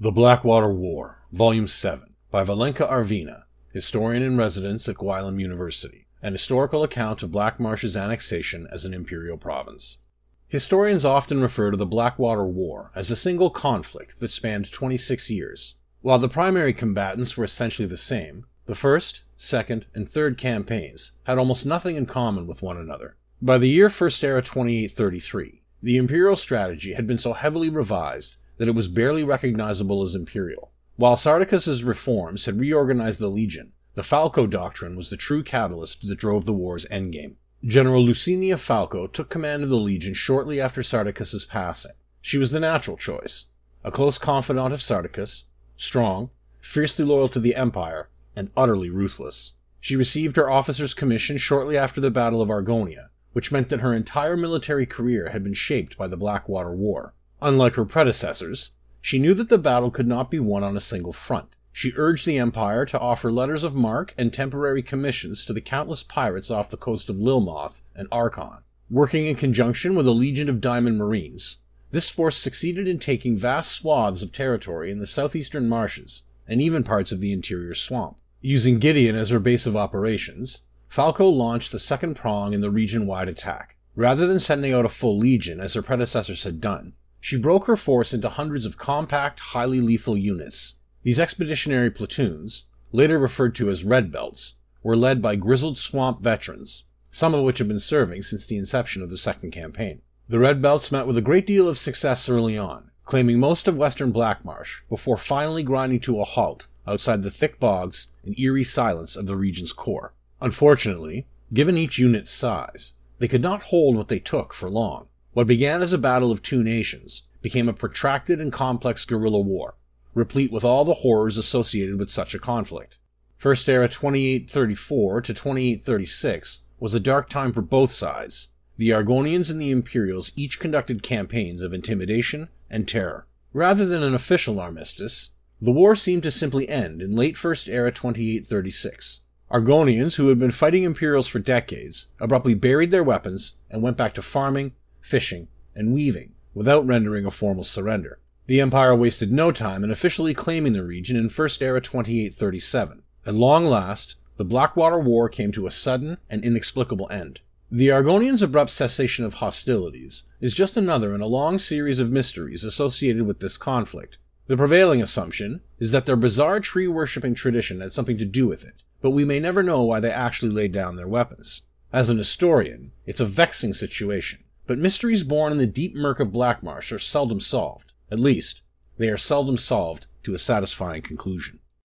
The Blackwater War, Volume 7, by Valenka Arvina, historian in residence at Gwylim University, an historical account of Blackmarsh's annexation as an imperial province. Historians often refer to the Blackwater War as a single conflict that spanned 26 years. While the primary combatants were essentially the same, the first, second, and third campaigns had almost nothing in common with one another. By the year First Era 2833, the imperial strategy had been so heavily revised that it was barely recognizable as imperial. While Sardaccus's reforms had reorganized the legion, the Falco doctrine was the true catalyst that drove the war's endgame. General Lucinia Falco took command of the legion shortly after Sardaccus's passing. She was the natural choice, a close confidant of Sardaccus, strong, fiercely loyal to the Empire, and utterly ruthless. She received her officer's commission shortly after the Battle of Argonia, which meant that her entire military career had been shaped by the Blackwater War. Unlike her predecessors, she knew that the battle could not be won on a single front. She urged the Empire to offer letters of marque and temporary commissions to the countless pirates off the coast of Lilmoth and Archon. Working in conjunction with a legion of Diamond Marines, this force succeeded in taking vast swaths of territory in the southeastern marshes and even parts of the interior swamp. Using Gideon as her base of operations, Falco launched the second prong in the region wide attack. Rather than sending out a full legion as her predecessors had done, she broke her force into hundreds of compact, highly lethal units. These expeditionary platoons, later referred to as Red Belts, were led by grizzled swamp veterans, some of which had been serving since the inception of the second campaign. The Red Belts met with a great deal of success early on, claiming most of western Blackmarsh before finally grinding to a halt outside the thick bogs and eerie silence of the region's core. Unfortunately, given each unit's size, they could not hold what they took for long. What began as a battle of two nations became a protracted and complex guerrilla war, replete with all the horrors associated with such a conflict. First Era 2834 to 2836 was a dark time for both sides. The Argonians and the Imperials each conducted campaigns of intimidation and terror. Rather than an official armistice, the war seemed to simply end in late First Era 2836. Argonians, who had been fighting Imperials for decades, abruptly buried their weapons and went back to farming, fishing, and weaving without rendering a formal surrender. The Empire wasted no time in officially claiming the region in First Era 2837. At long last, the Blackwater War came to a sudden and inexplicable end. The Argonians' abrupt cessation of hostilities is just another in a long series of mysteries associated with this conflict. The prevailing assumption is that their bizarre tree worshipping tradition had something to do with it, but we may never know why they actually laid down their weapons. As an historian, it's a vexing situation but mysteries born in the deep murk of Blackmarsh are seldom solved. At least, they are seldom solved to a satisfying conclusion.